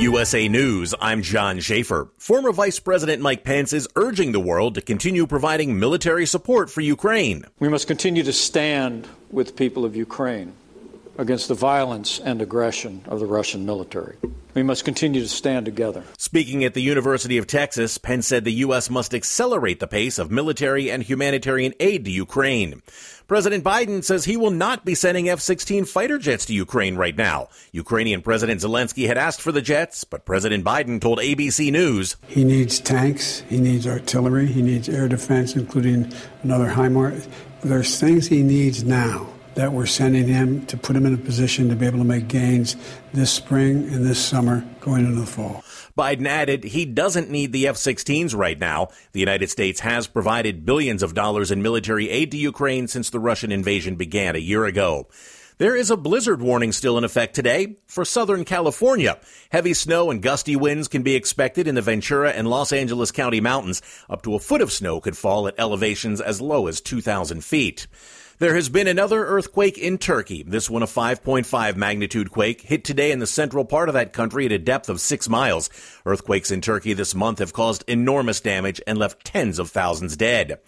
USA News, I'm John Schaefer. Former Vice President Mike Pence is urging the world to continue providing military support for Ukraine. We must continue to stand with the people of Ukraine against the violence and aggression of the Russian military. We must continue to stand together. Speaking at the University of Texas, Pence said the U.S. must accelerate the pace of military and humanitarian aid to Ukraine. President Biden says he will not be sending F 16 fighter jets to Ukraine right now. Ukrainian President Zelensky had asked for the jets, but President Biden told ABC News he needs tanks, he needs artillery, he needs air defense, including another HIMARS. There's things he needs now that we're sending him to put him in a position to be able to make gains this spring and this summer going into the fall. Biden added he doesn't need the F 16s right now. The United States has provided billions of dollars in military aid to Ukraine since the Russian invasion began a year ago. There is a blizzard warning still in effect today for Southern California. Heavy snow and gusty winds can be expected in the Ventura and Los Angeles County mountains. Up to a foot of snow could fall at elevations as low as 2,000 feet. There has been another earthquake in Turkey. This one a 5.5 magnitude quake hit today in the central part of that country at a depth of six miles. Earthquakes in Turkey this month have caused enormous damage and left tens of thousands dead.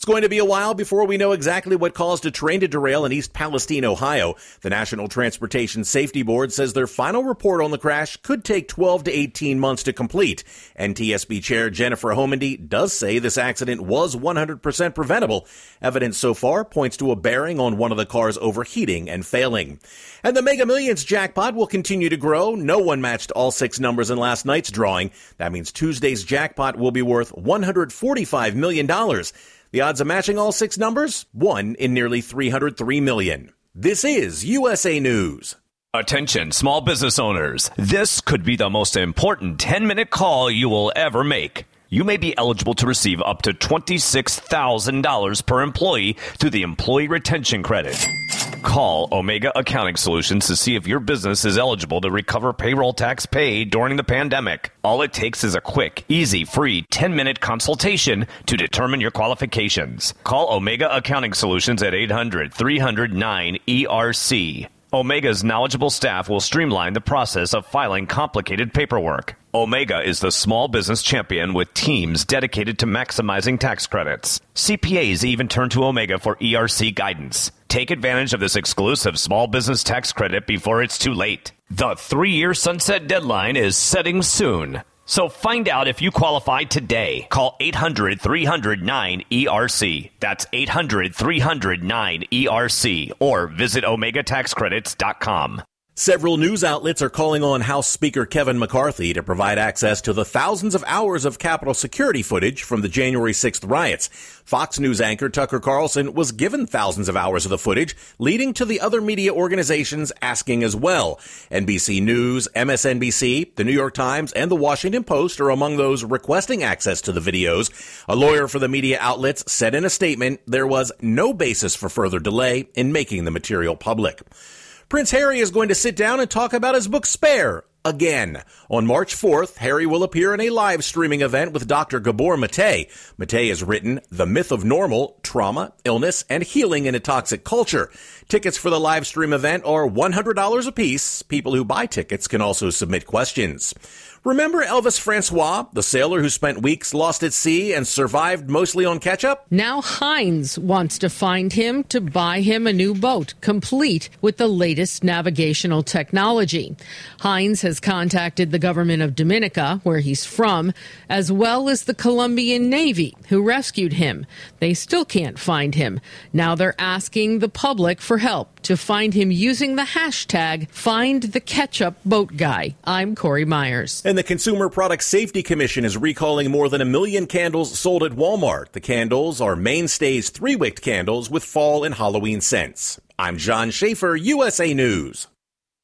It's going to be a while before we know exactly what caused a train to derail in East Palestine, Ohio. The National Transportation Safety Board says their final report on the crash could take 12 to 18 months to complete. NTSB Chair Jennifer Homendy does say this accident was 100% preventable. Evidence so far points to a bearing on one of the cars overheating and failing. And the Mega Millions jackpot will continue to grow. No one matched all six numbers in last night's drawing. That means Tuesday's jackpot will be worth $145 million. The odds of matching all six numbers? One in nearly 303 million. This is USA News. Attention, small business owners. This could be the most important 10 minute call you will ever make you may be eligible to receive up to $26,000 per employee through the Employee Retention Credit. Call Omega Accounting Solutions to see if your business is eligible to recover payroll tax paid during the pandemic. All it takes is a quick, easy, free 10 minute consultation to determine your qualifications. Call Omega Accounting Solutions at 800 309 ERC. Omega's knowledgeable staff will streamline the process of filing complicated paperwork. Omega is the small business champion with teams dedicated to maximizing tax credits. CPAs even turn to Omega for ERC guidance. Take advantage of this exclusive small business tax credit before it's too late. The three year sunset deadline is setting soon. So find out if you qualify today. Call 800 300 9ERC. That's 800 300 9ERC or visit OmegaTaxCredits.com. Several news outlets are calling on House Speaker Kevin McCarthy to provide access to the thousands of hours of Capitol security footage from the January 6th riots. Fox News anchor Tucker Carlson was given thousands of hours of the footage, leading to the other media organizations asking as well. NBC News, MSNBC, the New York Times, and the Washington Post are among those requesting access to the videos. A lawyer for the media outlets said in a statement there was no basis for further delay in making the material public. Prince Harry is going to sit down and talk about his book Spare again. On March 4th, Harry will appear in a live streaming event with Dr. Gabor Mate. Mate has written The Myth of Normal, Trauma, Illness, and Healing in a Toxic Culture. Tickets for the live stream event are $100 apiece. People who buy tickets can also submit questions. Remember Elvis Francois, the sailor who spent weeks lost at sea and survived mostly on ketchup? Now Heinz wants to find him to buy him a new boat, complete with the latest navigational technology. Heinz has contacted the government of Dominica, where he's from, as well as the Colombian Navy, who rescued him. They still can't find him. Now they're asking the public for help to find him using the hashtag Find the Ketchup Boat Guy. I'm Corey Myers. And the Consumer Product Safety Commission is recalling more than a million candles sold at Walmart. The candles are mainstays three wicked candles with fall and Halloween scents. I'm John Schaefer, USA News.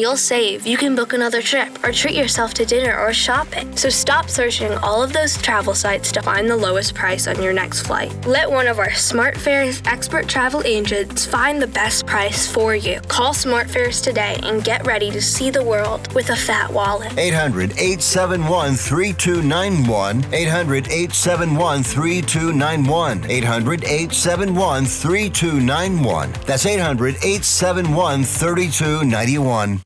you'll save, you can book another trip or treat yourself to dinner or shopping. So stop searching all of those travel sites to find the lowest price on your next flight. Let one of our SmartFares expert travel agents find the best price for you. Call SmartFares today and get ready to see the world with a fat wallet. 800 871 3291. 800 871 3291. 800 871 3291. That's 800 871 3291.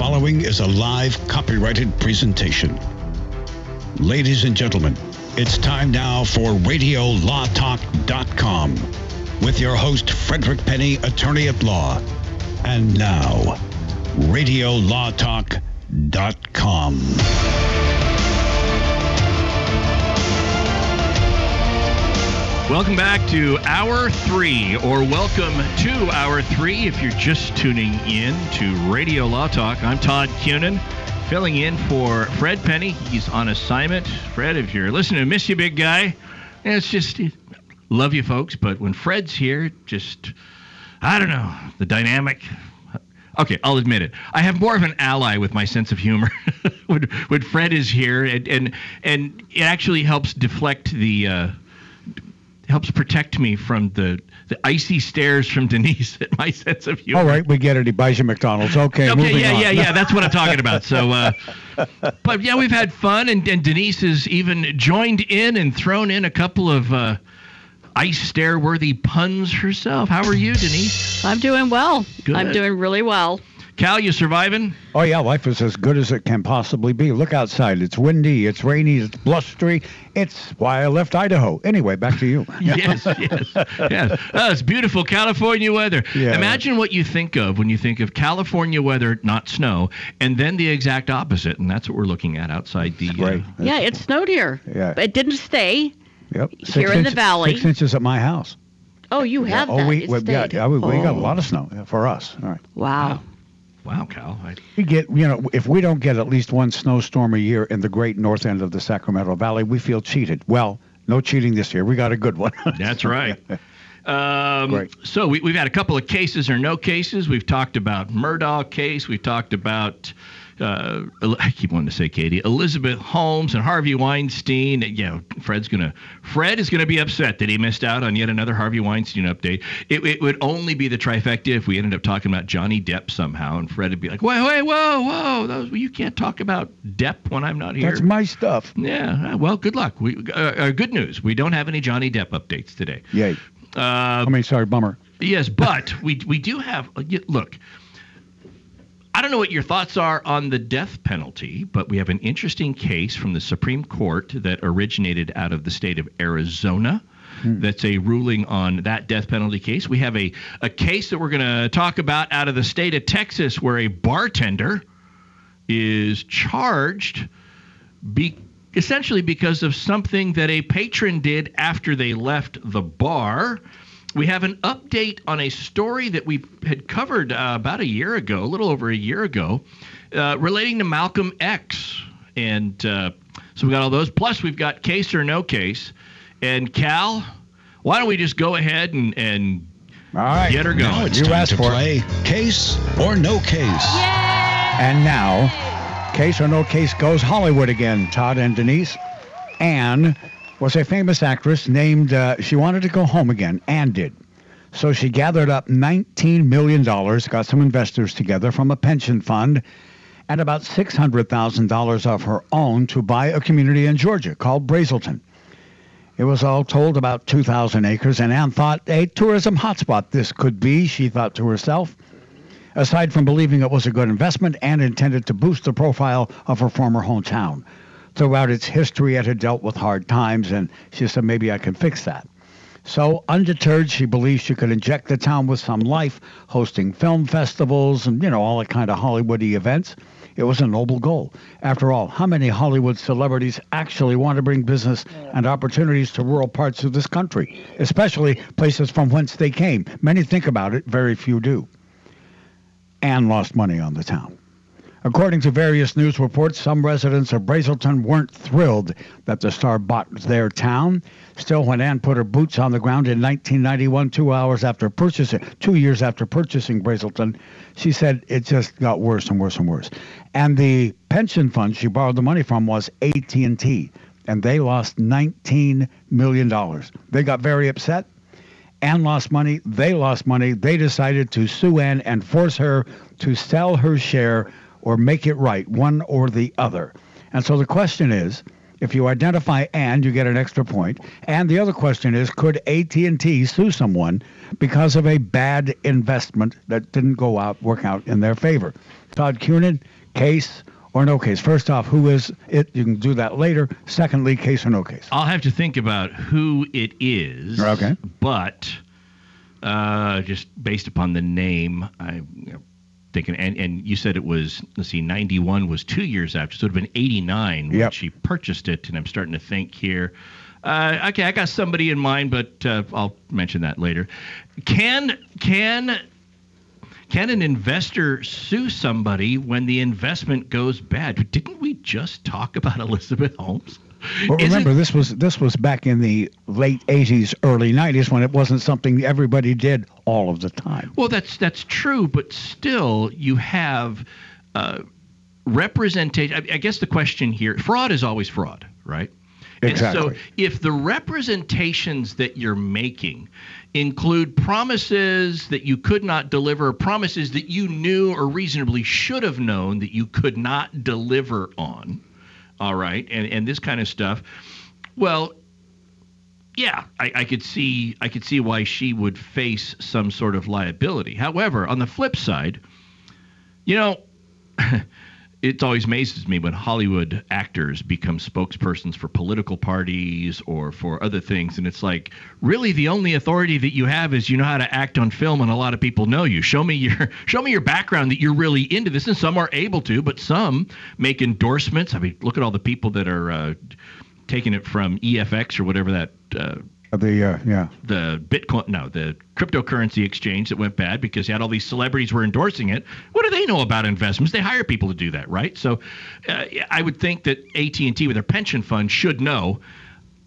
Following is a live copyrighted presentation. Ladies and gentlemen, it's time now for RadioLawTalk.com with your host, Frederick Penny, attorney at law. And now, RadioLawTalk.com. Welcome back to Hour 3, or welcome to Hour 3 if you're just tuning in to Radio Law Talk. I'm Todd Cunin, filling in for Fred Penny. He's on assignment. Fred, if you're listening, miss you, big guy. It's just, love you folks, but when Fred's here, just, I don't know, the dynamic. Okay, I'll admit it. I have more of an ally with my sense of humor when, when Fred is here, and, and, and it actually helps deflect the. Uh, helps protect me from the, the icy stares from Denise at my sense of humor. All right, we get it. He buys you McDonald's. Okay, Okay, moving yeah, on. yeah, yeah. That's what I'm talking about. So, uh, but yeah, we've had fun, and, and Denise has even joined in and thrown in a couple of uh, ice stare worthy puns herself. How are you, Denise? I'm doing well. Good. I'm doing really well. Cal, you surviving? Oh yeah, life is as good as it can possibly be. Look outside. It's windy. It's rainy. It's blustery. It's why I left Idaho. Anyway, back to you. yes, yes, yes. Oh, it's beautiful California weather. Yeah. Imagine what you think of when you think of California weather, not snow, and then the exact opposite, and that's what we're looking at outside the. Uh, Right. Yeah, it snowed here. Yeah. It didn't stay. Yep. Here in the valley. Six inches at my house. Oh, you Yeah. have oh, we, It we, yeah, yeah, we, we got a Oh. lot of snow yeah, for us. All right. Wow. Wow, Cal. I, We get, you know, if we don't get at least one snowstorm a year in the great north end of the Sacramento Valley, we feel cheated. Well, no cheating this year. We got a good one. That's right. Um, Great. So we, we've had a couple of cases or no cases. We've talked about Murdaugh case. We've talked about. Uh, I keep wanting to say Katie Elizabeth Holmes and Harvey Weinstein. Yeah, Fred's gonna. Fred is gonna be upset that he missed out on yet another Harvey Weinstein update. It, it would only be the trifecta if we ended up talking about Johnny Depp somehow, and Fred would be like, "Wait, wait, whoa, whoa! Those, you can't talk about Depp when I'm not here." That's my stuff. Yeah. uh, Well, good luck. We uh, uh, good news. We don't have any Johnny Depp updates today. Yay. Uh, I mean, sorry, bummer. yes, but we we do have. uh, Look, I don't know what your thoughts are on the death penalty, but we have an interesting case from the Supreme Court that originated out of the state of Arizona. Hmm. That's a ruling on that death penalty case. We have a, a case that we're going to talk about out of the state of Texas where a bartender is charged be, essentially because of something that a patron did after they left the bar. We have an update on a story that we had covered uh, about a year ago, a little over a year ago, uh, relating to Malcolm X. And uh, so we got all those. Plus, we've got case or no case. And Cal, why don't we just go ahead and, and All right. get her going? Now it's You time asked to for it. play Case or No Case. And now, case or no case goes Hollywood again. Todd and Denise. Anne was a famous actress named, uh, she wanted to go home again. and did. So she gathered up $19 million, got some investors together from a pension fund, and about $600,000 of her own to buy a community in Georgia called Braselton. It was all told about 2,000 acres, and Anne thought a tourism hotspot this could be, she thought to herself. Aside from believing it was a good investment, Anne intended to boost the profile of her former hometown. Throughout its history it had dealt with hard times, and she said, maybe I can fix that. So, undeterred, she believes she could inject the town with some life, hosting film festivals and, you know, all that kind of Hollywoody events. It was a noble goal. After all, how many Hollywood celebrities actually want to bring business and opportunities to rural parts of this country, especially places from whence they came? Many think about it, very few do. Anne lost money on the town. According to various news reports, some residents of Braselton weren't thrilled that the star bought their town. Still, when Ann put her boots on the ground in 1991, two hours after purchasing, two years after purchasing Braselton, she said it just got worse and worse and worse. And the pension fund she borrowed the money from was AT&T, and they lost 19 million dollars. They got very upset. Ann lost money. They lost money. They decided to sue Ann and force her to sell her share or make it right, one or the other. And so the question is, if you identify and you get an extra point. And the other question is, could AT&T sue someone because of a bad investment that didn't go out work out in their favor? Todd Cunin, case or no case? First off, who is it? You can do that later. Secondly, case or no case? I'll have to think about who it is. Okay. But uh, just based upon the name, I you know, thinking, and, and you said it was, let's see, 91 was two years after, so it would have been 89 when Yep. she purchased it. And I'm starting to think here. Uh, okay, I got somebody in mind, but uh, I'll mention that later. Can can can an investor sue somebody when the investment goes bad? Didn't we just talk about Elizabeth Holmes? Well, remember, this was this was back in the late '80s, early '90s, when it wasn't something everybody did all of the time. Well, that's that's true, but still, you have uh, representation. I, I guess the question here: fraud is always fraud, right? And Exactly. so, if the representations that you're making include promises that you could not deliver, promises that you knew or reasonably should have known that you could not deliver on, all right, and and this kind of stuff, well, yeah, I, I could see I could see why she would face some sort of liability. However, on the flip side, you know, it always amazes me when Hollywood actors become spokespersons for political parties or for other things, and it's like, really, the only authority that you have is you know how to act on film, and a lot of people know you. Show me your show me your background that you're really into this, and some are able to, but some make endorsements. I mean, look at all the people that are. Uh, taking it from FTX or whatever that uh, The uh, yeah, the Bitcoin, no, the cryptocurrency exchange that went bad because you had all these celebrities were endorsing it. What do they know about investments? They hire people to do that, right? So, uh, I would think that AT and T with their pension fund should know.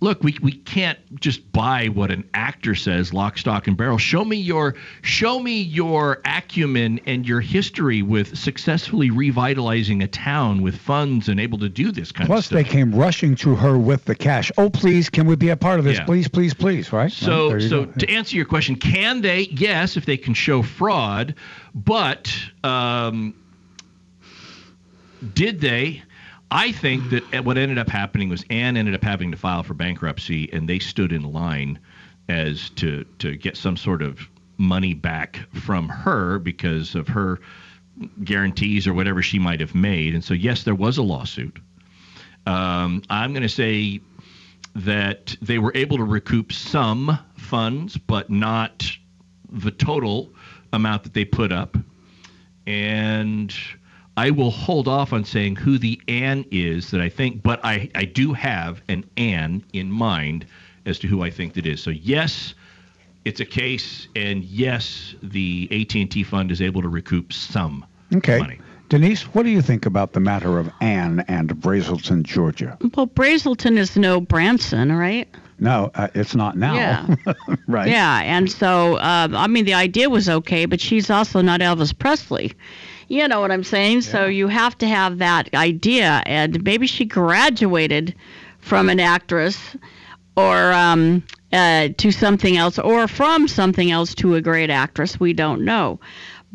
Look, we, we can't just buy what an actor says, lock, stock, and barrel. Show me your show me your acumen and your history with successfully revitalizing a town with funds and able to do this kind of stuff. Plus, they came rushing to her with the cash. Oh, please, can we be a part of this? Yeah. Please, please, please. Right? Right, So, you so go. to answer your question, can they? Yes, if they can show fraud, but um, did they? I think that what ended up happening was Anne ended up having to file for bankruptcy, and they stood in line as to to get some sort of money back from her because of her guarantees or whatever she might have made. And so, yes, there was a lawsuit. Um, I'm going to say that they were able to recoup some funds, but not the total amount that they put up. And I will hold off on saying who the Ann is that I think, but I, I do have an Ann in mind as to who I think that is. So yes, it's a case, and yes, the AT&T fund is able to recoup some okay. money. Denise, what do you think about the matter of Ann and Braselton, Georgia? Well, Braselton is no Branson, right? No, uh, it's not now. Yeah. right. Yeah, and so uh, I mean the idea was okay, but she's also not Elvis Presley. You know what I'm saying? So you have to have that idea, and maybe she graduated from an actress or um, uh, to something else, or from something else to a great actress. We don't know,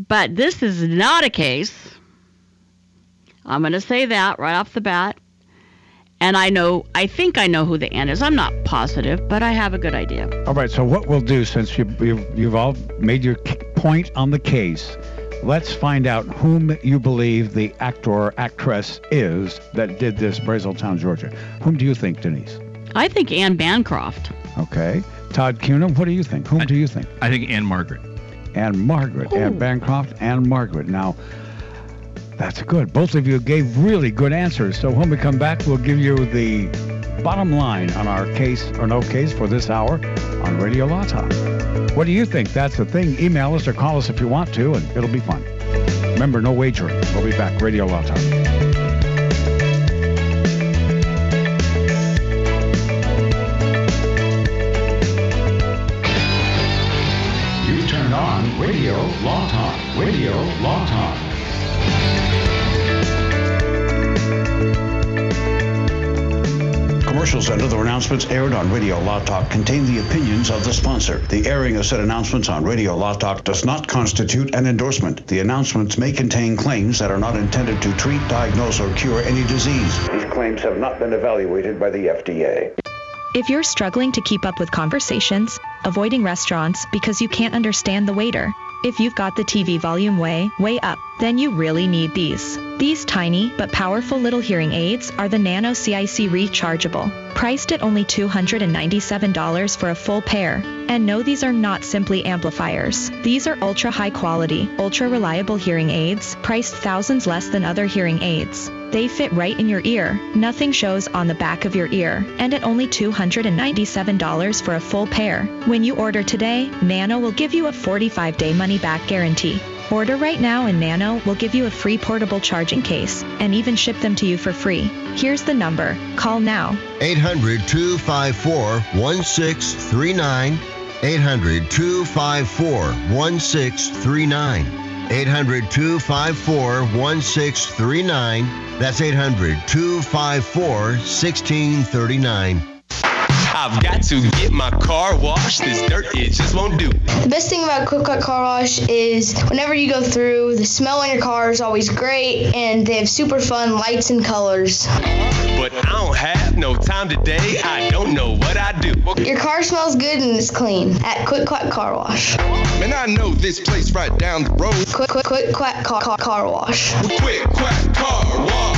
but this is not a case. I'm going to say that right off the bat. And I know, I think I know who the Ann is. I'm not positive, but I have a good idea. All right. So what we'll do, since you, you've you've all made your point on the case, Let's find out whom you believe the actor or actress is that did this Brazeltown, Georgia. Whom do you think, Denise? I think Anne Bancroft. Okay. Todd Cunham, what do you think? Whom do you think? I think Ann-Margret. Anne Margaret. Anne Bancroft and Margaret. Now, that's good. Both of you gave really good answers. So when we come back, we'll give you the bottom line on our case or no case for this hour on Radio Law Talk. What do you think? That's the thing. Email us or call us if you want to, and it'll be fun. Remember, no wagering. We'll be back. Radio on Radio Law Talk. Radio Law Talk. Commercials and other announcements aired on Radio Law Talk contain the opinions of the sponsor. The airing of said announcements on Radio Law Talk does not constitute an endorsement. The announcements may contain claims that are not intended to treat, diagnose, or cure any disease. These claims have not been evaluated by the FDA. If you're struggling to keep up with conversations, avoiding restaurants because you can't understand the waiter, if you've got the TV volume way, way up, then you really need these. These tiny but powerful little hearing aids are the Nano CIC rechargeable, priced at only $297 for a full pair. And no, these are not simply amplifiers. These are ultra high quality, ultra reliable hearing aids, priced thousands less than other hearing aids. They fit right in your ear. Nothing shows on the back of your ear. And at only $297 for a full pair. When you order today, Nano will give you a 45 day money back guarantee. Order right now and Nano will give you a free portable charging case and even ship them to you for free. Here's the number. Call now. 800 254 1639. 800 254 1639. 800 254 1639. That's 800 254 1639. I've got to get my car washed. This dirt, it just won't do. The best thing about Quick Quack Car Wash is whenever you go through, the smell in your car is always great, and they have super fun lights and colors. But I don't have no time today. I don't know what I do. Your car smells good and it's clean at Quick Quack Car Wash. Man, I know this place right down the road. Quick Quick Quick Quack Car, car, car Wash. Quick Quack Car Wash.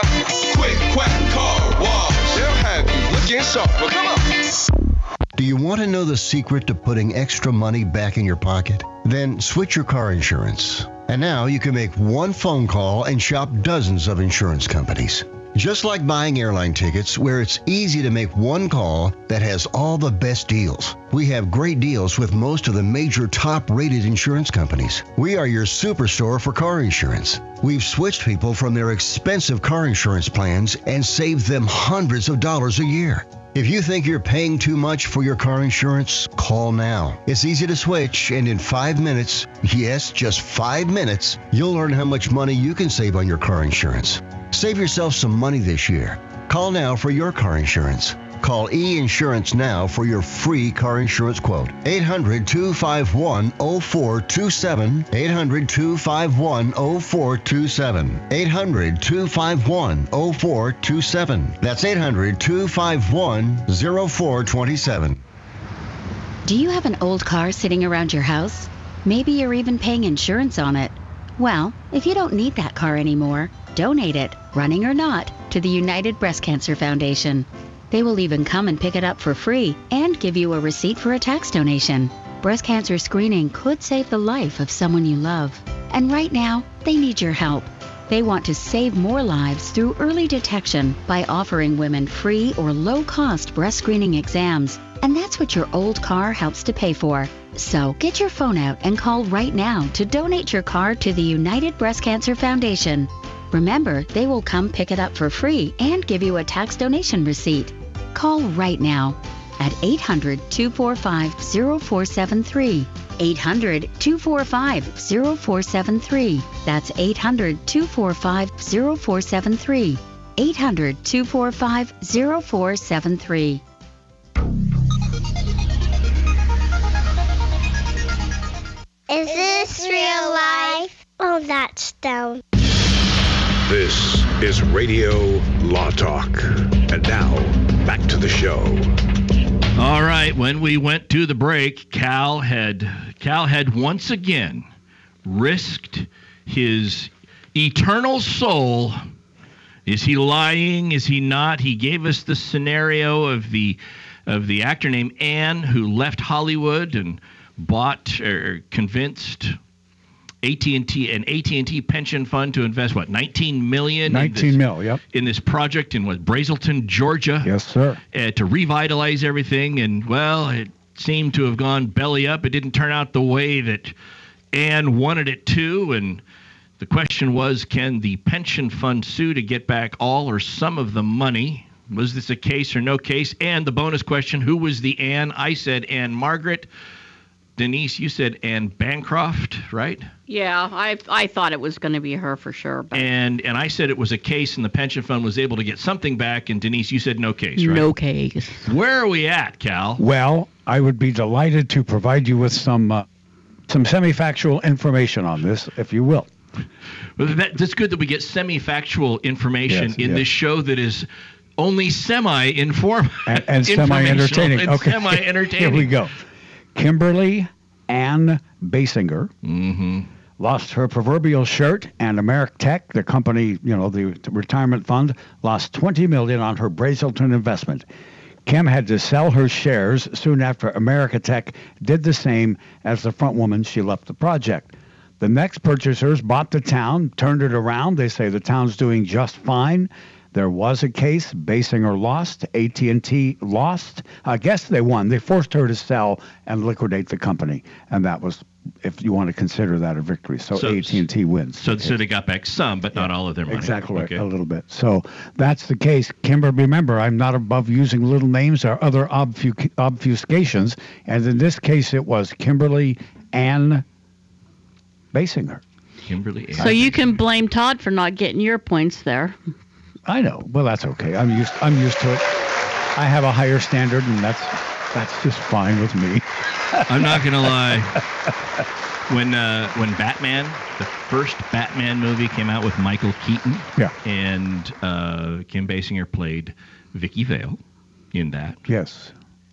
Come on. Do you want to know the secret to putting extra money back in your pocket? Then switch your car insurance. And now you can make one phone call and shop dozens of insurance companies. Just like buying airline tickets, where it's easy to make one call that has all the best deals. We have great deals with most of the major top rated insurance companies. We are your superstore for car insurance. We've switched people from their expensive car insurance plans and saved them hundreds of dollars a year. If you think you're paying too much for your car insurance, call now. It's easy to switch, and in five minutes, yes, just five minutes, you'll learn how much money you can save on your car insurance. Save yourself some money this year. Call now for your car insurance. Call E Insurance now for your free car insurance quote. 800 251 0427. 800 251 0427. 800 251 0427. That's 800 251 0427. Do you have an old car sitting around your house? Maybe you're even paying insurance on it. Well, if you don't need that car anymore, donate it, running or not, to the United Breast Cancer Foundation. They will even come and pick it up for free and give you a receipt for a tax donation. Breast cancer screening could save the life of someone you love. And right now, they need your help. They want to save more lives through early detection by offering women free or low cost breast screening exams. And that's what your old car helps to pay for. So get your phone out and call right now to donate your car to the United Breast Cancer Foundation. Remember, they will come pick it up for free and give you a tax donation receipt. Call right now at 800 245 0473. 800 245 0473. That's 800 245 0473. 800 245 0473. Is this real life? Oh, that's dumb. This is Radio Law Talk. And now, back to the show. All right, when we went to the break, Cal had Cal had once again risked his eternal soul. Is he lying? Is he not? He gave us the scenario of the of the actor named Anne who left Hollywood and bought or convinced AT&T an AT&T pension fund to invest what 19 million 19 in this, mil, yep. in this project in what Braselton, Georgia. Yes, sir. Uh, to revitalize everything and well, it seemed to have gone belly up. It didn't turn out the way that Anne wanted it to and the question was can the pension fund sue to get back all or some of the money? Was this a case or no case? And the bonus question, who was the Anne? I said Ann-Margret. Denise, you said Anne Bancroft, right? Yeah, I I thought it was going to be her for sure. But And and I said it was a case and the pension fund was able to get something back and Denise you said no case, right? no case. Where are we at, Cal? Well, I would be delighted to provide you with some uh, some semi-factual information on this, if you will. Well, that, that's good that we get semi-factual information Yes, in yes. this show that is only semi-inform and, and semi-entertaining. and okay, semi-entertaining. Here we go. Kimberly Ann Basinger Mm-hmm. lost her proverbial shirt, and Ameritech, the company, you know, the retirement fund, lost 20 million on her Braselton investment. Kim had to sell her shares soon after Americatech did the same as the front woman she left the project. The next purchasers bought the town, turned it around. They say the town's doing just fine. There was a case. Basinger lost. AT&T lost. I guess they won. They forced her to sell and liquidate the company, and that was, if you want to consider that a victory. So, So- AT&T wins. So, so they got back some, but not all of their money. Exactly, Okay. a little bit. So that's the case. Kimber, remember, I'm not above using little names or other obfu- obfuscations, and in this case, it was Kimberly Ann Basinger. Kimberly. So you can blame Todd for not getting your points there. I know. Well, that's okay. I'm used. I'm used to it. I have a higher standard, and that's that's just fine with me. I'm not gonna lie. When uh, when Batman, the first Batman movie came out with Michael Keaton, Yeah. and uh, Kim Basinger played Vicki Vale in that. Yes.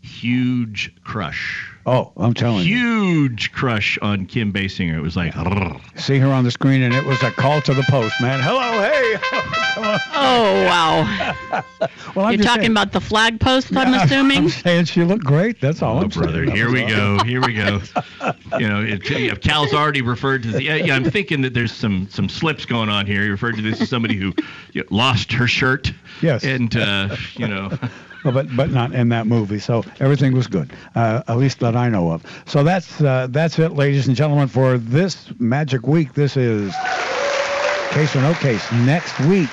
Huge crush. Oh, I'm telling you. Huge crush on Kim Basinger. It was like, See her on the screen, and it was a call to the post, man. Hello, hey. Come on. Oh wow! Well, I'm You're just talking saying- about the flag post, I'm Yeah, assuming. I'm saying she looked great. That's all oh I'm brother, That here we all. go, here we go. You know, it, yeah, Cal's already referred to the. Yeah, yeah, I'm thinking that there's some some slips going on here. He referred to this as somebody who you know, lost her shirt. Yes. And uh, you know. But but not in that movie. So everything was good, uh, at least that I know of. So that's uh, that's it, ladies and gentlemen, for this magic week. This is case or no case. Next week,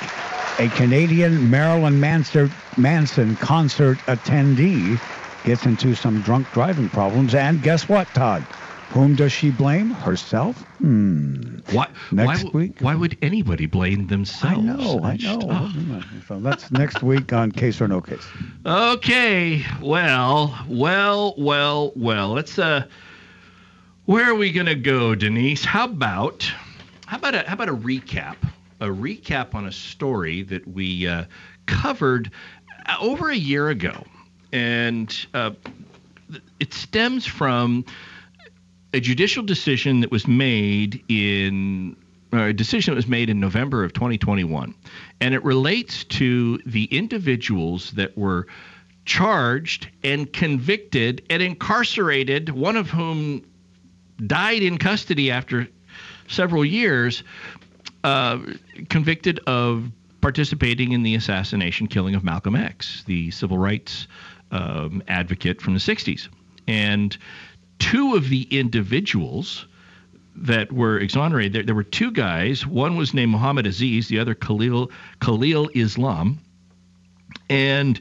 a Canadian Marilyn Manson Manson concert attendee gets into some drunk driving problems, and guess what, Todd? Whom does she blame? Herself? Hmm. Why, Next why, week? Why would anybody blame themselves? I know, I know. So that's next week on Case or No Case. Okay. Well, well, well, well. Let's uh where are we going to go, Denise? How about how about a how about a recap? A recap on a story that we uh, covered uh, over a year ago. And uh, it stems from a judicial decision that was made in a decision that was made in November of 2021, and it relates to the individuals that were charged and convicted and incarcerated. One of whom died in custody after several years, uh, convicted of participating in the assassination killing of Malcolm X, the civil rights um, advocate from the 60s. And two of the individuals that were exonerated, there, there were two guys. One was named Muhammad Aziz, the other Khalil, Khalil Islam. And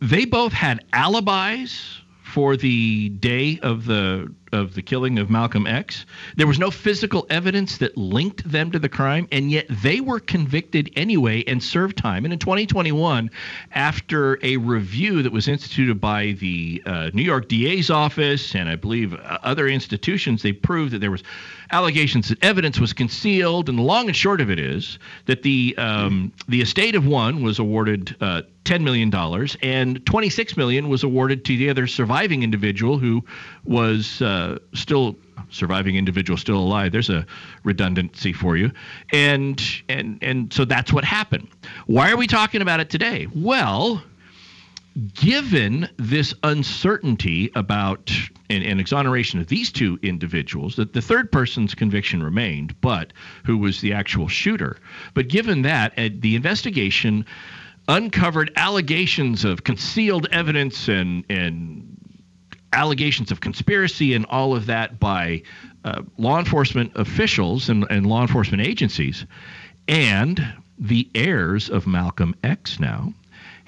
they both had alibis for the day of the of the killing of Malcolm X. There was no physical evidence that linked them to the crime, and yet they were convicted anyway and served time. And in 2021, after a review that was instituted by the uh, New York DA's office and I believe uh, other institutions, they proved that there was allegations that evidence was concealed. And the long and short of it is that the um, the estate of one was awarded. Uh, $10 million and $26 million was awarded to the other surviving individual who was uh, still surviving individual still alive there's a redundancy for you and and and so that's what happened why are we talking about it today well given this uncertainty about an, an, exoneration of these two individuals, that the third person's conviction remained, but who was the actual shooter. But given that, uh, the investigation uncovered allegations of concealed evidence and and allegations of conspiracy and all of that by uh, law enforcement officials and, and law enforcement agencies. And the heirs of Malcolm X now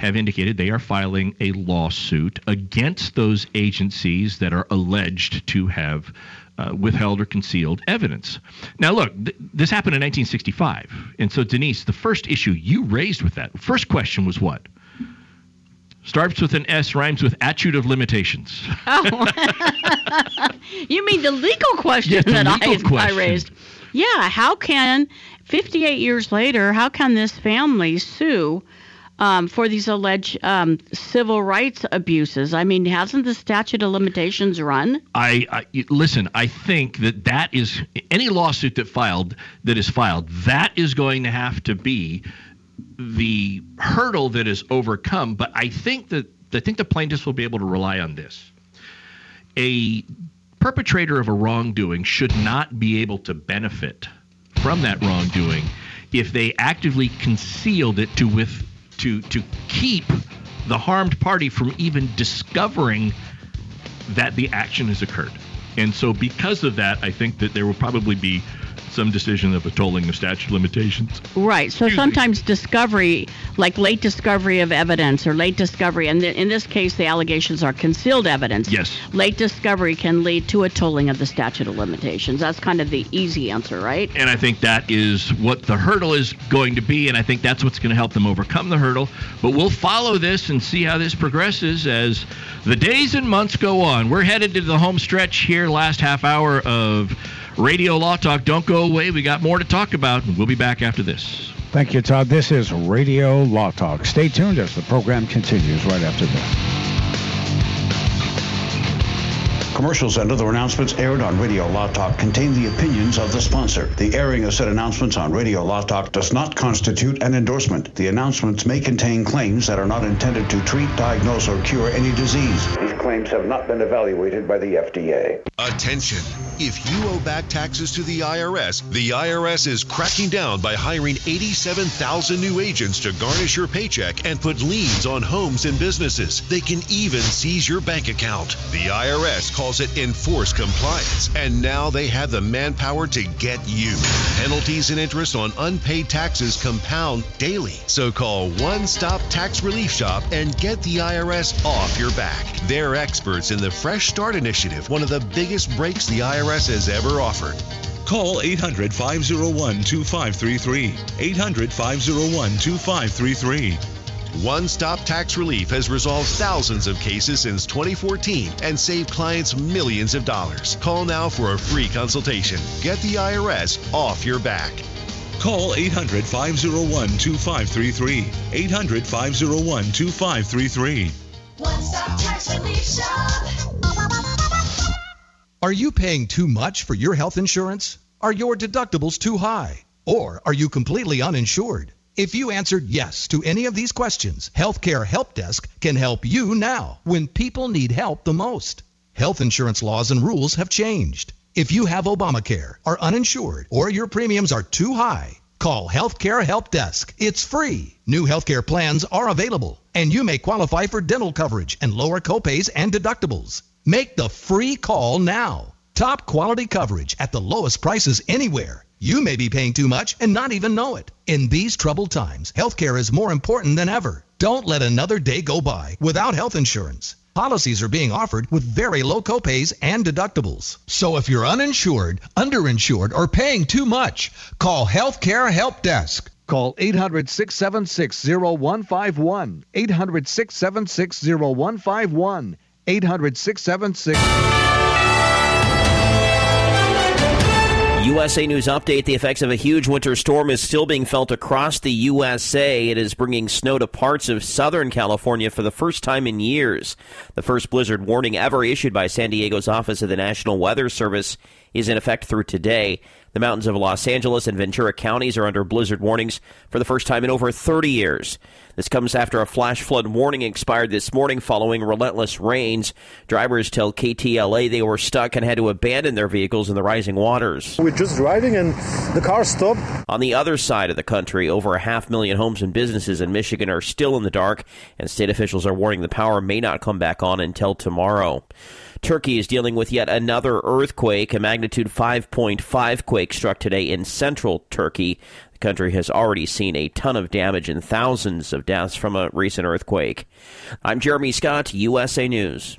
have indicated they are filing a lawsuit against those agencies that are alleged to have uh, withheld or concealed evidence. Now, look, th- this happened in 1965. And so, Denise, the first issue you raised with that, first question was what? Starts with an S, rhymes with attitude of limitations. Oh. you mean the legal question Yeah, the that legal I, I question. raised? Yeah, how can, 58 years later, how can this family sue um, for these alleged um, civil rights abuses? I mean, hasn't the statute of limitations run? I, I listen. I think that that is any lawsuit that filed that is filed. That is going to have to be the hurdle that is overcome. But I think that I think the plaintiffs will be able to rely on this. A perpetrator of a wrongdoing should not be able to benefit from that wrongdoing if they actively concealed it to with to to keep the harmed party from even discovering that the action has occurred. And so, because of that, I think that there will probably be some decision of a tolling of statute of limitations. Right. So sometimes discovery, like late discovery of evidence or late discovery, and th- in this case, the allegations are concealed evidence. Yes. Late discovery can lead to a tolling of the statute of limitations. That's kind of the easy answer, right? And I think that is what the hurdle is going to be, and I think that's what's going to help them overcome the hurdle. But we'll follow this and see how this progresses as the days and months go on. We're headed to the home stretch here, last half hour of Radio Law Talk. Don't go away. We got more to talk about, we'll be back after this. Thank you, Todd. This is Radio Law Talk. Stay tuned as the program continues right after this. Commercials and other announcements aired on Radio Law Talk contain the opinions of the sponsor. The airing of said announcements on Radio Law Talk does not constitute an endorsement. The announcements may contain claims that are not intended to treat, diagnose, or cure any disease. These claims have not been evaluated by the FDA. Attention! If you owe back taxes to the IRS, the IRS is cracking down by hiring 87,000 new agents to garnish your paycheck and put liens on homes and businesses. They can even seize your bank account. The IRS calls it enforced compliance, and now they have the manpower to get you. Penalties and interest on unpaid taxes compound daily. So call One Stop Tax Relief Shop and get the IRS off your back. They're experts in the Fresh Start Initiative, one of the biggest breaks the IRS has ever offered. Call 800 501 2533. 800 501 2533. One Stop Tax Relief has resolved thousands of cases since 2014 and saved clients millions of dollars. Call now for a free consultation. Get the IRS off your back. Call 800 501 2533. 800 501 2533. One Stop Tax Relief Shop. Are you paying too much for your health insurance? Are your deductibles too high? Or are you completely uninsured? If you answered yes to any of these questions, Healthcare Help Desk can help you now when people need help the most. Health insurance laws and rules have changed. If you have Obamacare, are uninsured, or your premiums are too high, call Healthcare Help Desk. It's free. New healthcare plans are available, and you may qualify for dental coverage and lower copays and deductibles. Make the free call now. Top quality coverage at the lowest prices anywhere. You may be paying too much and not even know it. In these troubled times, healthcare is more important than ever. Don't let another day go by without health insurance. Policies are being offered with very low copays and deductibles. So if you're uninsured, underinsured, or paying too much, call Healthcare Help Desk. Call 800 676 0151. 800 676 0151. 800 676 USA News Update The effects of a huge winter storm is still being felt across the USA. It is bringing snow to parts of Southern California for the first time in years. The first blizzard warning ever issued by San Diego's Office of the National Weather Service is in effect through today. The mountains of Los Angeles and Ventura counties are under blizzard warnings for the first time in over 30 years. This comes after a flash flood warning expired this morning following relentless rains. Drivers tell KTLA they were stuck and had to abandon their vehicles in the rising waters. We're just driving and the car stopped. On the other side of the country, over a half million homes and businesses in Michigan are still in the dark, and state officials are warning the power may not come back on until tomorrow. Turkey is dealing with yet another earthquake. A magnitude 5.5 quake struck today in central Turkey. The country has already seen a ton of damage and thousands of deaths from a recent earthquake. I'm Jeremy Scott, USA News.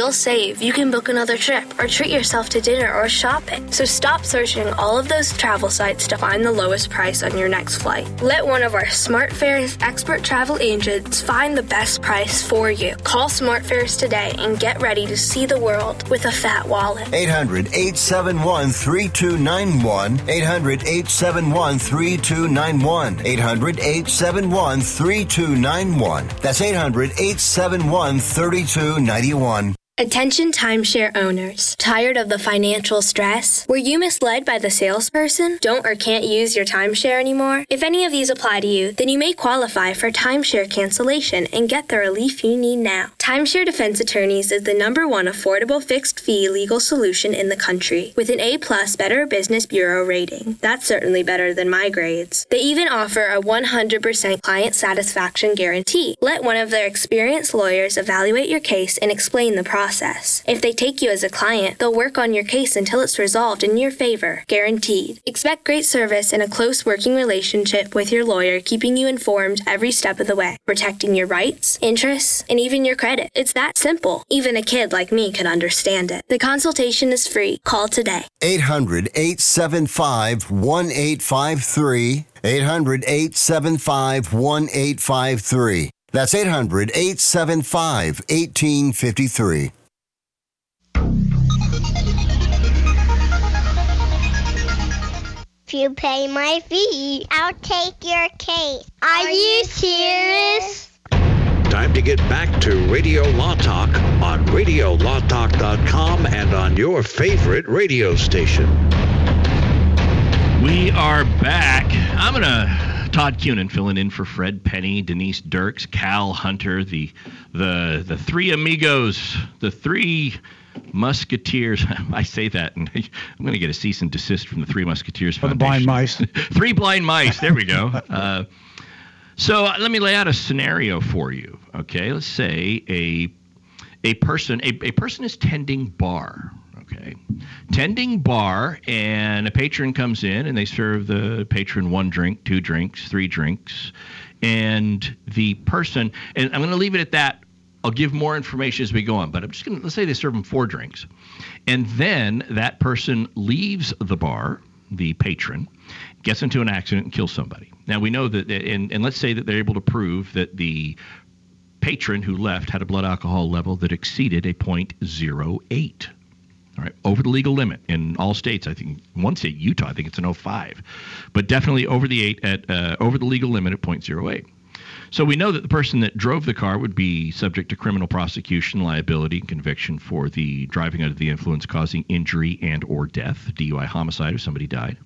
you'll save, you can book another trip or treat yourself to dinner or shopping. So stop searching all of those travel sites to find the lowest price on your next flight. Let one of our SmartFares expert travel agents find the best price for you. Call SmartFares today and get ready to see the world with a fat wallet. 800 871 3291. 800 871 3291. 800 871 3291. That's 800 871 3291. Attention timeshare owners. Tired of the financial stress? Were you misled by the salesperson? Don't or can't use your timeshare anymore? If any of these apply to you, then you may qualify for timeshare cancellation and get the relief you need now. Timeshare Defense Attorneys is the number one affordable fixed fee legal solution in the country with an A plus Better Business Bureau rating. That's certainly better than my grades. They even offer a 100% client satisfaction guarantee. Let one of their experienced lawyers evaluate your case and explain the process. If they take you as a client, they'll work on your case until it's resolved in your favor, guaranteed. Expect great service and a close working relationship with your lawyer, keeping you informed every step of the way, protecting your rights, interests, and even your credit. It's that simple. Even a kid like me could understand it. The consultation is free. Call today. 800 875 1853. 800 875 1853. That's 800 875 1853. If you pay my fee, I'll take your case. Are, you serious? Time to get back to Radio Law Talk on RadioLawTalk.com and on your favorite radio station. We are back. I'm gonna Todd Cunin filling in for Fred Penny, Denise Dirks, Cal Hunter, the the the three amigos, the three musketeers. I say that, and I'm going to get a cease and desist from the Three Musketeers For the blind Foundation. three blind mice. There we go. Uh, so uh, let me lay out a scenario for you. Okay, let's say a a person a, a person is tending bar. Okay, tending bar, and a patron comes in and they serve the patron one drink, two drinks, three drinks, and the person and I'm going to leave it at that. I'll give more information as we go on, but I'm just going to let's say they serve them four drinks, and then that person leaves the bar, the patron, gets into an accident and kills somebody. Now we know that, and, and let's say that they're able to prove that the patron who left had a blood alcohol level that exceeded a 0.08. All right, over the legal limit in all states. I think in one state, Utah, I think it's an 05, but definitely over the eight at uh, over the legal limit at 0.08. So we know that the person that drove the car would be subject to criminal prosecution, liability, and conviction for the driving under the influence causing injury and or death, DUI homicide if somebody died.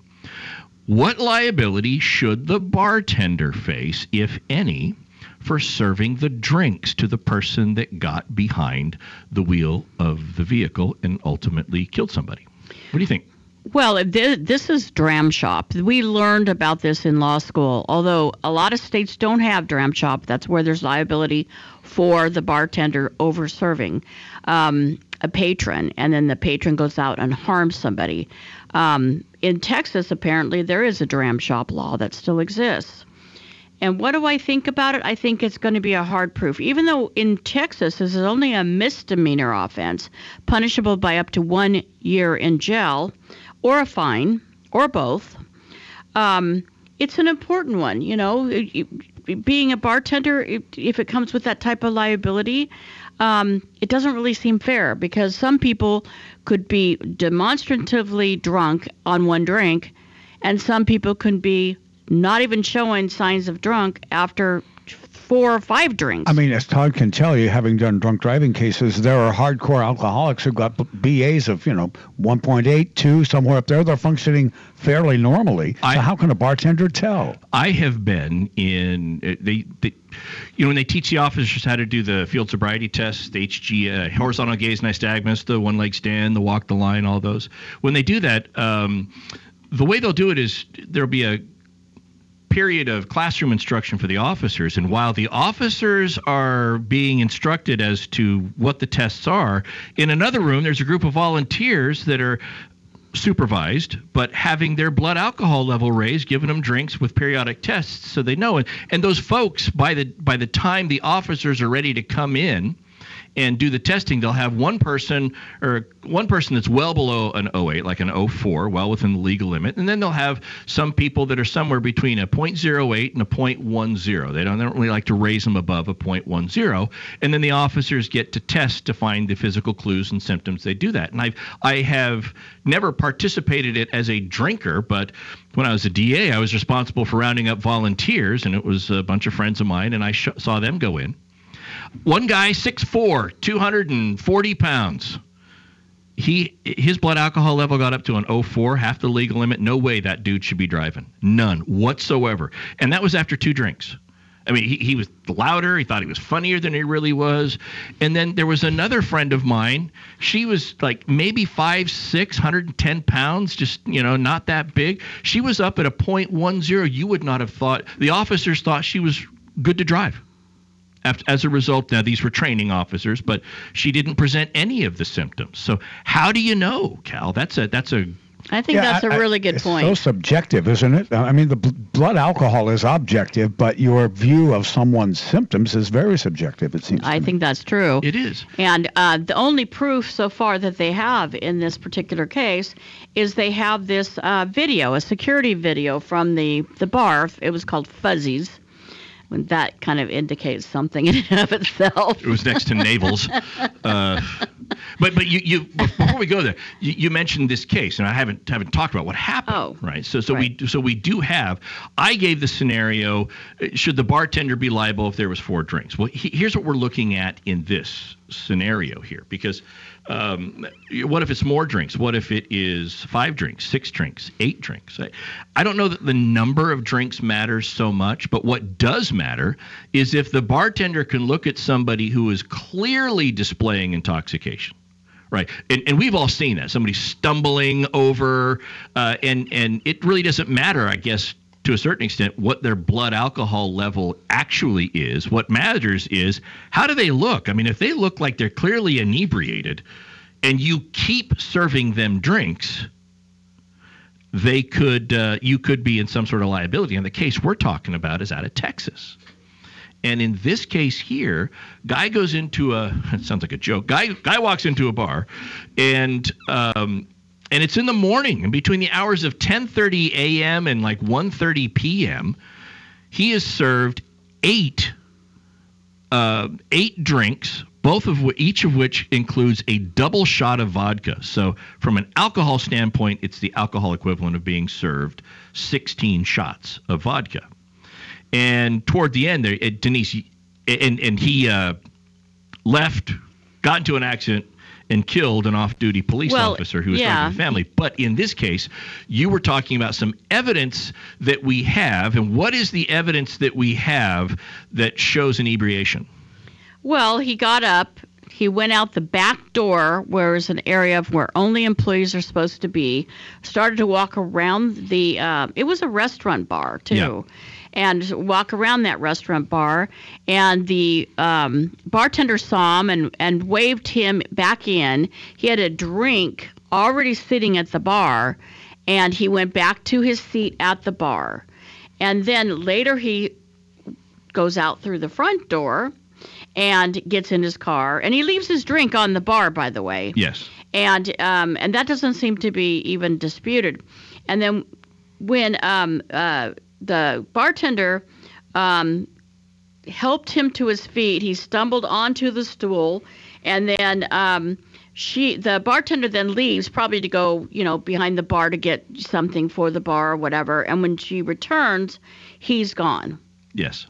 What liability should the bartender face, if any, for serving the drinks to the person that got behind the wheel of the vehicle and ultimately killed somebody. What do you think? Well, thi- this is dram shop. We learned about this in law school. Although a lot of states don't have dram shop, that's where there's liability for the bartender over serving um, a patron, and then the patron goes out and harms somebody. Um, in Texas, apparently, there is a dram shop law that still exists. And what do I think about it? I think it's going to be a hard proof. Even though in Texas this is only a misdemeanor offense, punishable by up to one year in jail or a fine or both. Um, it's an important one, you know. Being a bartender, if it comes with that type of liability, um, it doesn't really seem fair because some people could be demonstratively drunk on one drink, and some people could be not even showing signs of drunk after four or five drinks. I mean, as Todd can tell you, having done drunk driving cases, there are hardcore alcoholics who've got BAs of, you know, 1.8, 2, somewhere up there. They're functioning fairly normally. so how can a bartender tell? I have been in uh, they, they you know when they teach the officers how to do the field sobriety tests, the HG uh, horizontal gaze nystagmus, the one leg stand, the walk the line, all those. When they do that, um, the way they'll do it is there'll be a period of classroom instruction for the officers and while the officers are being instructed as to what the tests are in another room there's a group of volunteers that are supervised, but having their blood alcohol level raised, giving them drinks with periodic tests so they know it. And those folks, by the by the time the officers are ready to come in and do the testing, they'll have one person or one person that's well below an 08, like an 04, well within the legal limit, and then they'll have some people that are somewhere between a 0.08 and a 0.10. They don't, they don't really like to raise them above a 0.10, and then the officers get to test to find the physical clues and symptoms. They do that, and I've I have never participated it as a drinker, but when I was a DA, I was responsible for rounding up volunteers, and it was a bunch of friends of mine, and I sh- saw them go in. One guy, 6'4", 240 pounds. He his blood alcohol level got up to an 04, half the legal limit. No way that dude should be driving. None whatsoever. And that was after two drinks. I mean, he, he was louder. He thought he was funnier than he really was. And then there was another friend of mine. She was like maybe five, six, 110 pounds, just, you know, not that big. She was up at a 0.10. You would not have thought, the officers thought she was good to drive. Af- As a result, now these were training officers, but she didn't present any of the symptoms. So how do you know, Cal? That's a that's a I think Yeah, that's a I- I- really good it's point. so subjective, isn't it? I mean, the bl- blood alcohol is objective, but your view of someone's symptoms is very subjective, it seems. I think that's true. It is. And uh, the only proof so far that they have in this particular case is they have this uh, video, a security video from the, the bar. It was called Fuzzies. And that kind of indicates something in and of itself. It was next to Navels. Uh, but but you, you before we go there, you, you mentioned this case, and I haven't haven't talked about what happened. Oh, right. So so we so we do have. I gave the scenario: uh, should the bartender be liable if there was four drinks? Well, he, here's what we're looking at in this scenario here, because um, what if it's more drinks? What if it is five drinks, six drinks, eight drinks? I, I don't know that the number of drinks matters so much, but what does matter is if the bartender can look at somebody who is clearly displaying intoxication. Right, and, and we've all seen that somebody stumbling over, uh, and and it really doesn't matter, I guess, to a certain extent, what their blood alcohol level actually is. What matters is how do they look? I mean, if they look like they're clearly inebriated, and you keep serving them drinks, they could uh, you could be in some sort of liability. And the case we're talking about is out of Texas. And in this case here, guy goes into a it sounds like a joke. Guy guy walks into a bar, and um, and it's in the morning, and between the hours of 10:30 a.m. and like 1:30 p.m., he is served eight uh, eight drinks, both of which, each of which includes a double shot of vodka. So, from an alcohol standpoint, it's the alcohol equivalent of being served 16 shots of vodka. And toward the end, there, Denise, and and he uh, left, got into an accident, and killed an off-duty police Well, officer who was yeah. the family. But in this case, you were talking about some evidence that we have, and what is the evidence that we have that shows inebriation? Well, he got up. He went out the back door, where is an area of where only employees are supposed to be. Started to walk around the. Uh, it was a restaurant bar too, Yeah. And walk around that restaurant bar. And the um, bartender saw him and and waved him back in. He had a drink already sitting at the bar, and he went back to his seat at the bar. And then later he goes out through the front door and gets in his car and he leaves his drink on the bar by the way Yes. and um, and that doesn't seem to be even disputed and then when um, uh, the bartender um, helped him to his feet he stumbled onto the stool and then um, she the bartender then leaves probably to go you know behind the bar to get something for the bar or whatever and when she returns he's gone Yes.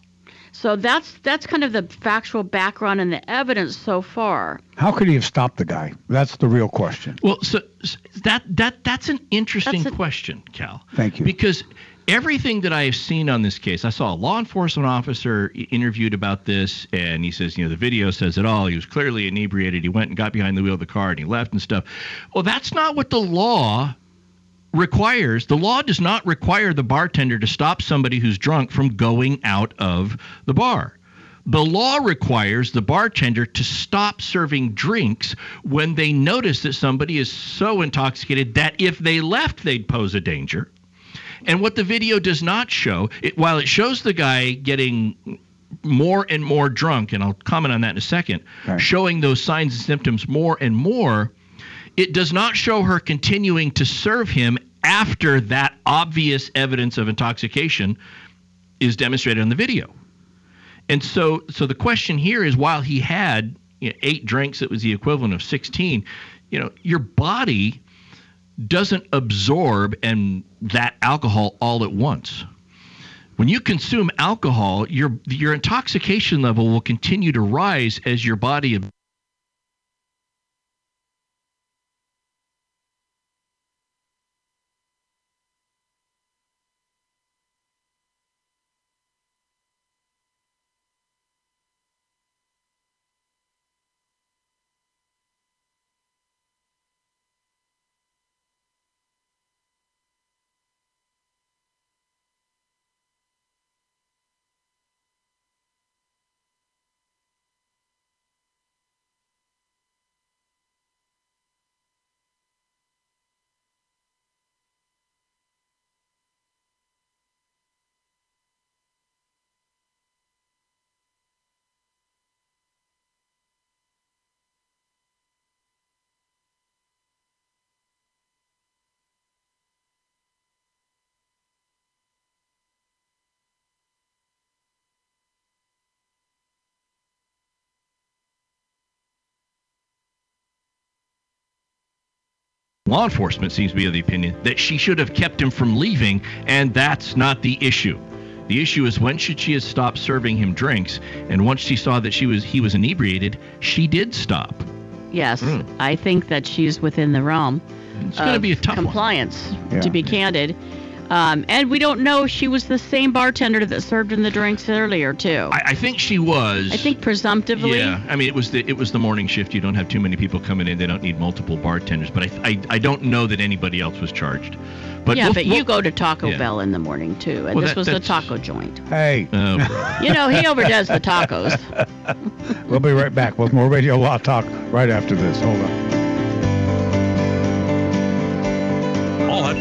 so that's that's kind of the factual background and the evidence so far. How could he have stopped the guy? That's the real question. Well, so, so that that that's an interesting question, Cal. Thank you. Because everything that I have seen on this case, I saw a law enforcement officer interviewed about this, and he says, you know, the video says it all. He was clearly inebriated. He went and got behind the wheel of the car and he left and stuff. Well, that's not what the law requires. The law does not require the bartender to stop somebody who's drunk from going out of the bar. The law requires the bartender to stop serving drinks when they notice that somebody is so intoxicated that if they left, they'd pose a danger. And what the video does not show, it, while it shows the guy getting more and more drunk, and I'll comment on that in a second, showing those signs and symptoms more and more, it does not show her continuing to serve him after that obvious evidence of intoxication is demonstrated on the video. And so, so the question here is, while he had you know, eight drinks, it was the equivalent of 16. You know, your body doesn't absorb and that alcohol all at once. When you consume alcohol, your your intoxication level will continue to rise as your body Law enforcement seems to be of the opinion that she should have kept him from leaving, and that's not the issue. The issue is when should she have stopped serving him drinks, and once she saw that she was he was inebriated, she did stop. Yes, hmm. I think that she's within the realm It's gonna be a tough one. compliance, Yeah. to be candid. Um, and we don't know if she was the same bartender that served in the drinks earlier too. I, I think she was. I think presumptively. Yeah, I mean it was the it was the morning shift. You don't have too many people coming in. They don't need multiple bartenders. But I I, I don't know that anybody else was charged. But yeah, we'll- but we'll- you go to Taco yeah. Bell in the morning too, and Well, this that- was a that's- taco joint. Hey. Oh. You know, he overdoes the tacos. We'll be right back with more Radio Law Talk right after this. Hold on.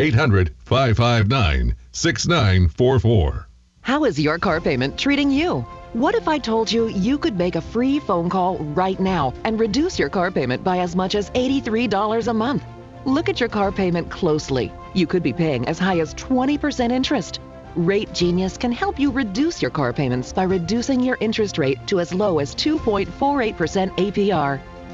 800 559 6944. How is your car payment treating you? What if I told you you could make a free phone call right now and reduce your car payment by as much as $83 a month? Look at your car payment closely. You could be paying as high as 20% interest. Rate Genius can help you reduce your car payments by reducing your interest rate to as low as 2.48% APR.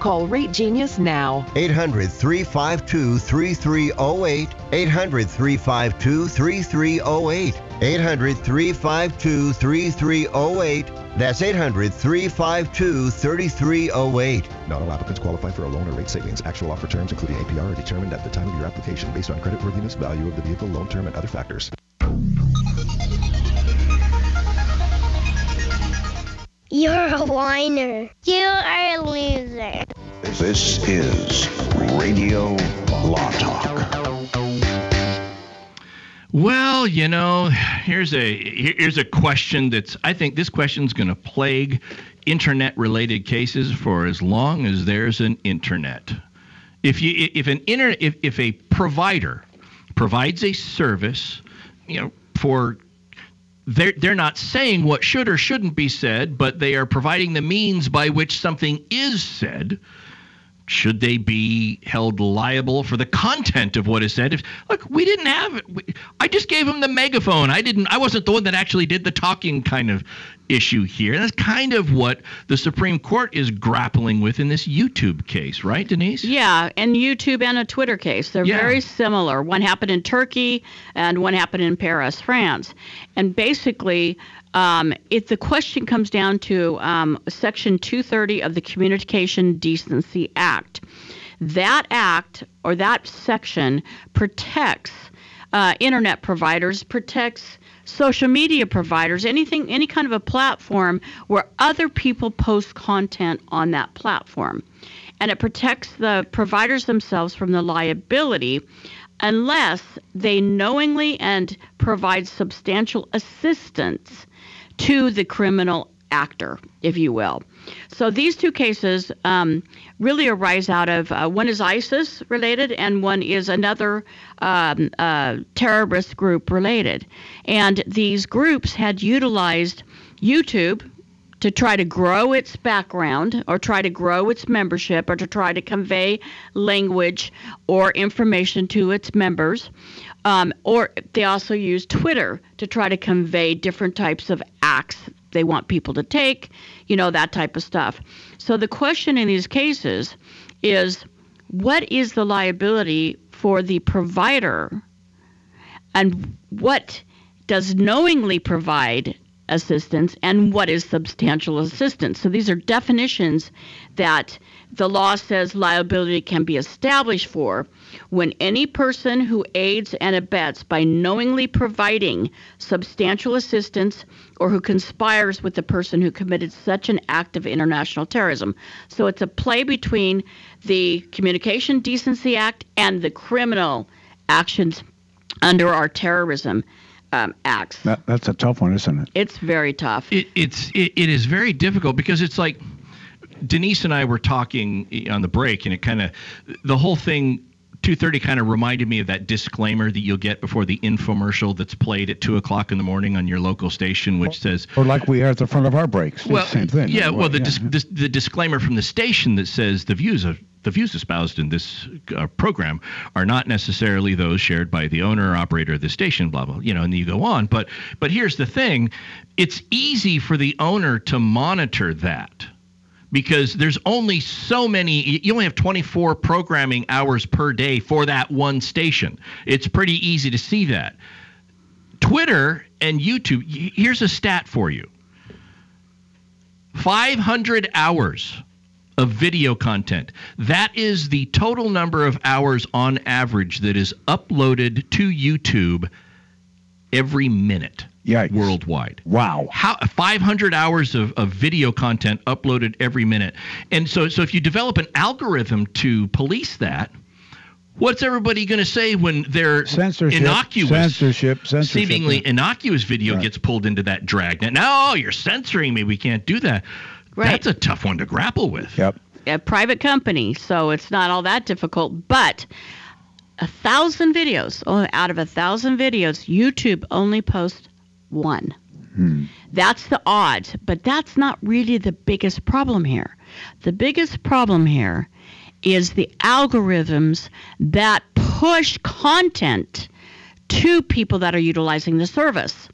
Call Rate Genius now. 800 352 3308. 800 352 3308. 800 352 3308. That's 800 352 3308. Not all applicants qualify for a loan or rate savings. Actual offer terms, including APR, are determined at the time of your application based on creditworthiness, value of the vehicle, loan term, and other factors. You're a whiner. You are a loser. This is Radio Law Talk. Well, you know, here's a here's a question that's I think this question's going to plague internet related cases for as long as there's an internet. If you if an internet if, if a provider provides a service, you know, for they're they're not saying what should or shouldn't be said, but they are providing the means by which something is said. Should they be held liable for the content of what is said? If, look, we didn't have it. We, I just gave him the megaphone. I didn't. I wasn't the one that actually did the talking kind of issue here. That's kind of what the Supreme Court is grappling with in this YouTube case, right, Denise? Yeah, and YouTube and a Twitter case. They're Yeah. very similar. One happened in Turkey and one happened in Paris, France. And basically, um, it, the question comes down to um, Section 230 of the Communication Decency Act. That act or that section protects uh, internet providers, protects social media providers, anything, any kind of a platform where other people post content on that platform. and it protects the providers themselves from the liability unless they knowingly and provide substantial assistance to the criminal actor, if you will. So these two cases um, really arise out of uh, one is ISIS related and one is another um, uh, terrorist group related. And these groups had utilized YouTube to try to grow its background or try to grow its membership or to try to convey language or information to its members. Um, or they also use Twitter to try to convey different types of acts they want people to take, you know, that type of stuff. So the question in these cases is what is the liability for the provider and what does knowingly provide assistance and what is substantial assistance. So these are definitions that the law says liability can be established for when any person who aids and abets by knowingly providing substantial assistance or who conspires with the person who committed such an act of international terrorism. So it's a play between the Communication Decency Act and the criminal actions under our terrorism um, acts. That, that's a tough one, isn't it? It's very tough. It, it's it, it is very difficult because it's like Denise and I were talking on the break, and it kind of the whole thing. 2:30 kind of reminded me of that disclaimer that you'll get before the infomercial that's played at two o'clock in the morning on your local station, which says, Or like we are at the front of our breaks. "Well, same thing. Yeah, well, the yeah. dis- dis- the disclaimer from the station that says the views of the views espoused in this uh, program are not necessarily those shared by the owner or operator of the station blah blah you know and you go on. But but here's the thing. It's easy for the owner to monitor that because there's only so many you only have 24 programming hours per day for that one station. It's pretty easy to see that. Twitter and youtube here's a stat for you. 500 hours of video content. That is the total number of hours on average that is uploaded to YouTube every minute worldwide. Wow. How 500 hours of, of video content uploaded every minute. And so so if you develop an algorithm to police that, what's everybody going to say when their Censorship, innocuous censorship, censorship, seemingly innocuous video Right. gets pulled into that dragnet. Now, oh, you're censoring me. We can't do that. Right. That's a tough one to grapple with. Yep. a private company, so it's not all that difficult. But a thousand videos, oh, out of a thousand videos, YouTube only posts one. Hmm. That's the odd, but that's not really the biggest problem here. The biggest problem here is the algorithms that push content to people that are utilizing the service.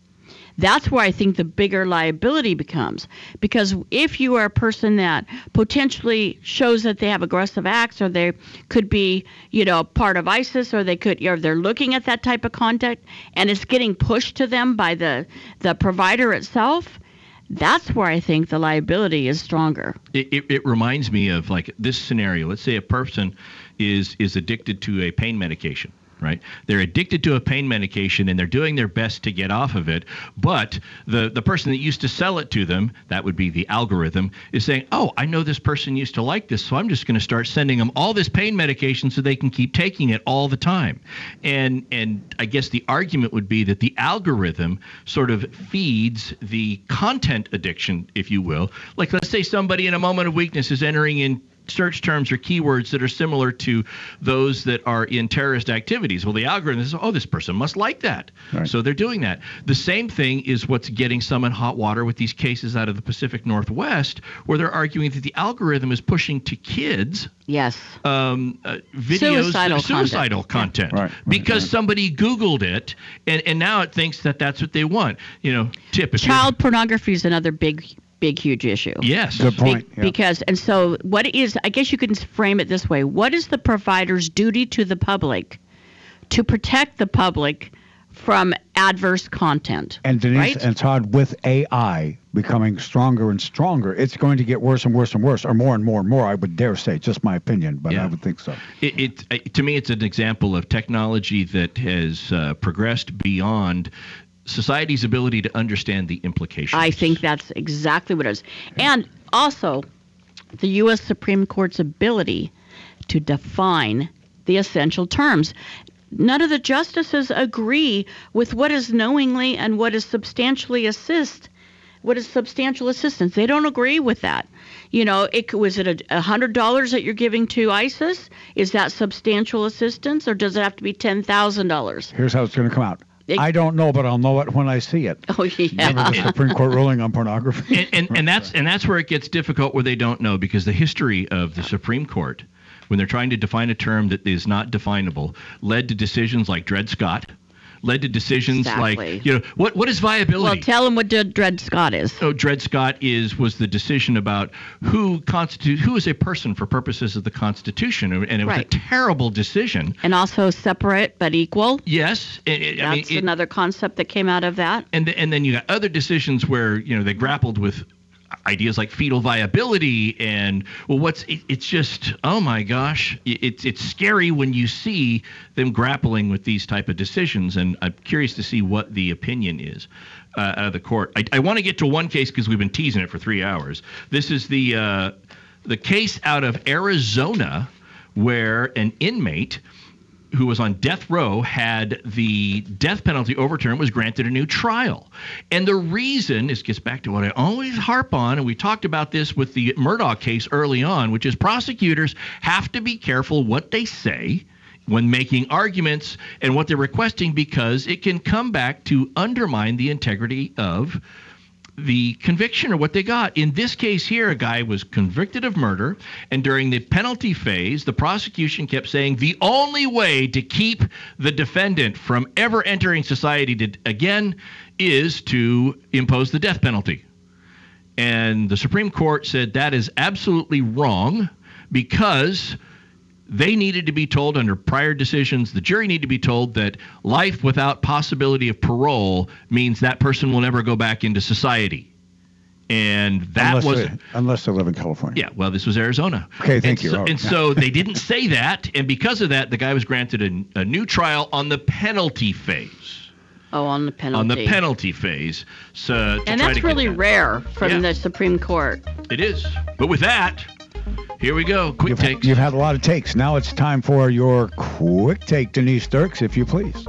That's where I think the bigger liability becomes. Because if you are a person that potentially shows that they have aggressive acts or they could be, you know, part of ISIS or they could or they're looking at that type of content and it's getting pushed to them by the the provider itself, that's where I think the liability is stronger. It, it, it reminds me of like this scenario. Let's say a person is is addicted to a pain medication, right? They're addicted to a pain medication and they're doing their best to get off of it, but the the person that used to sell it to them, that would be the algorithm, is saying, "Oh, I know this person used to like this, so I'm just going to start sending them all this pain medication so they can keep taking it all the time." And and I guess the argument would be that the algorithm sort of feeds the content addiction, if you will. Like let's say somebody in a moment of weakness is entering in search terms or keywords that are similar to those that are in terrorist activities. Well, the algorithm says, oh, this person must like that. So they're doing that. The same thing is what's getting some in hot water with these cases out of the Pacific Northwest, where they're arguing that the algorithm is pushing to kids. Yes. Um, uh, videos, Suicidal suicidal content, Right, because somebody Googled it, and, and now it thinks that that's what they want. You know, tip Child pornography is another big, big, huge issue. Yes. Good point. yeah. Because, and so what is, I guess you can frame it this way what is the provider's duty to the public to protect the public from adverse content? And Denise right? and Todd, with AI becoming stronger and stronger, it's going to get worse and worse and worse, or more and more and more. I would dare say, just my opinion, but I would think so. It, it, it to me, it's an example of technology that has uh, progressed beyond society's ability to understand the implications. I think that's exactly what it is. And also, the U.S. Supreme Court's ability to define the essential terms. None of the justices agree with what is knowingly and what is substantially assist. What is substantial assistance? They don't agree with that. You know, it was it a hundred dollars that you're giving to ISIS? Is that substantial assistance, or does it have to be ten thousand dollars? Here's how it's going to come out. I don't know, but I'll know it when I see it. Oh yeah. Remember the Supreme Court ruling on pornography? and, and, and that's and that's where it gets difficult where they don't know because the history of the Supreme Court when they're trying to define a term that is not definable led to decisions like Dred Scott led to decisions Exactly. like you know what what is viability Well, tell them what Dred Dred Scott is. Oh, Dred Scott is was the decision about who constitute who is a person for purposes of the Constitution, and it was Right. a terrible decision. And also separate but equal. Yes, it, it- I mean, That's it- another concept that came out of that. and and then you got other decisions where you know they grappled with ideas like fetal viability and well what's it, it's just oh my gosh it's it's scary when you see them grappling with these type of decisions. And i'm curious to see what the opinion is uh, out of the court. I, I want to get to one case because we've been teasing it for three hours. This is the uh, the case out of arizona where an inmate who was on death row had the death penalty overturned was granted a new trial. And the reason this gets back to what i always harp on and we talked about this with the Murdaugh case early on which is prosecutors have to be careful what they say when making arguments and what they're requesting because it can come back to undermine the integrity of the conviction or what they got. In this case here, a guy was convicted of murder, and during the penalty phase, the prosecution kept saying the only way to keep the defendant from ever entering society to, again is to impose the death penalty. And the Supreme Court said that is absolutely wrong because they needed to be told under prior decisions, the jury needed to be told that life without possibility of parole means that person will never go back into society. And that unless was they, unless they live in California. yeah, well, this was Arizona. Okay, thank and you. So, Oh, and so they didn't say that, and because of that, the guy was granted a, a new trial on the penalty phase. Oh, on the penalty. On the penalty phase. So to And try that's to get really that. rare from Yeah. the Supreme Court. It is. But with that, here we go. Quick You've, takes. you've had a lot of takes. Now it's time for your quick take, Denise Dirks, if you please.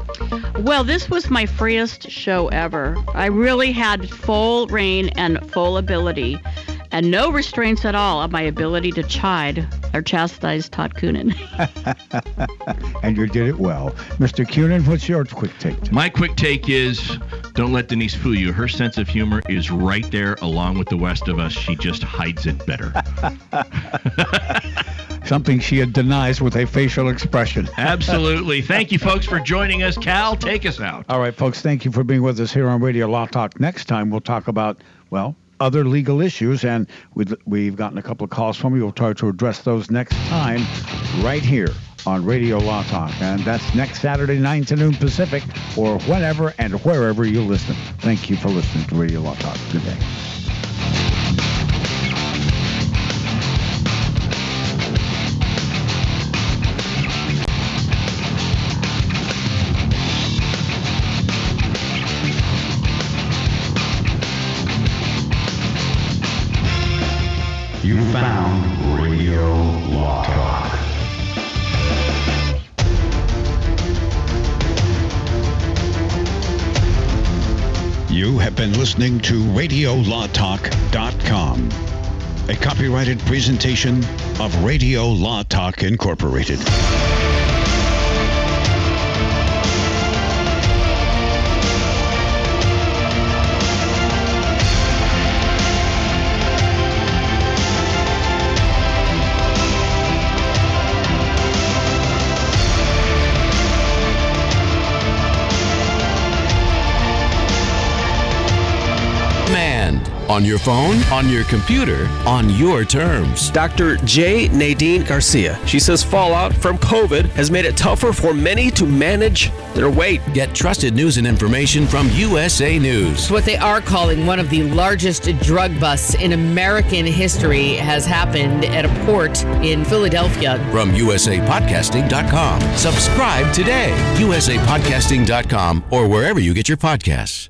Well, this was my freest show ever. I really had full reign and full ability, and no restraints at all on my ability to chide or chastise Todd Coonan. And you did it well. Mr. Cunin, what's your quick take? My quick take is don't let Denise fool you. Her sense of humor is right there along with the rest of us. She just hides it better. Something she had denies with a facial expression. Absolutely. Thank you, folks, for joining us. Cal, take us out. All right, folks, thank you for being with us here on Radio Law Talk. Next time, we'll talk about, well, other legal issues, and we've, we've gotten a couple of calls from you. We'll try to address those next time right here on Radio Law Talk. And that's next Saturday, 9 to noon Pacific, or whenever and wherever you listen. Thank you for listening to Radio Law Talk. Good day. You found Radio Law Talk. You have been listening to RadioLawTalk.com, a copyrighted presentation of Radio Law Talk Incorporated. On your phone, on your computer, on your terms. Dr. J. Nadine Garcia. She says fallout from COVID has made it tougher for many to manage their weight. Get trusted news and information from USA News. What they are calling one of the largest drug busts in American history has happened at a port in Philadelphia. From USAPodcasting.com. Subscribe today. USAPodcasting.com or wherever you get your podcasts.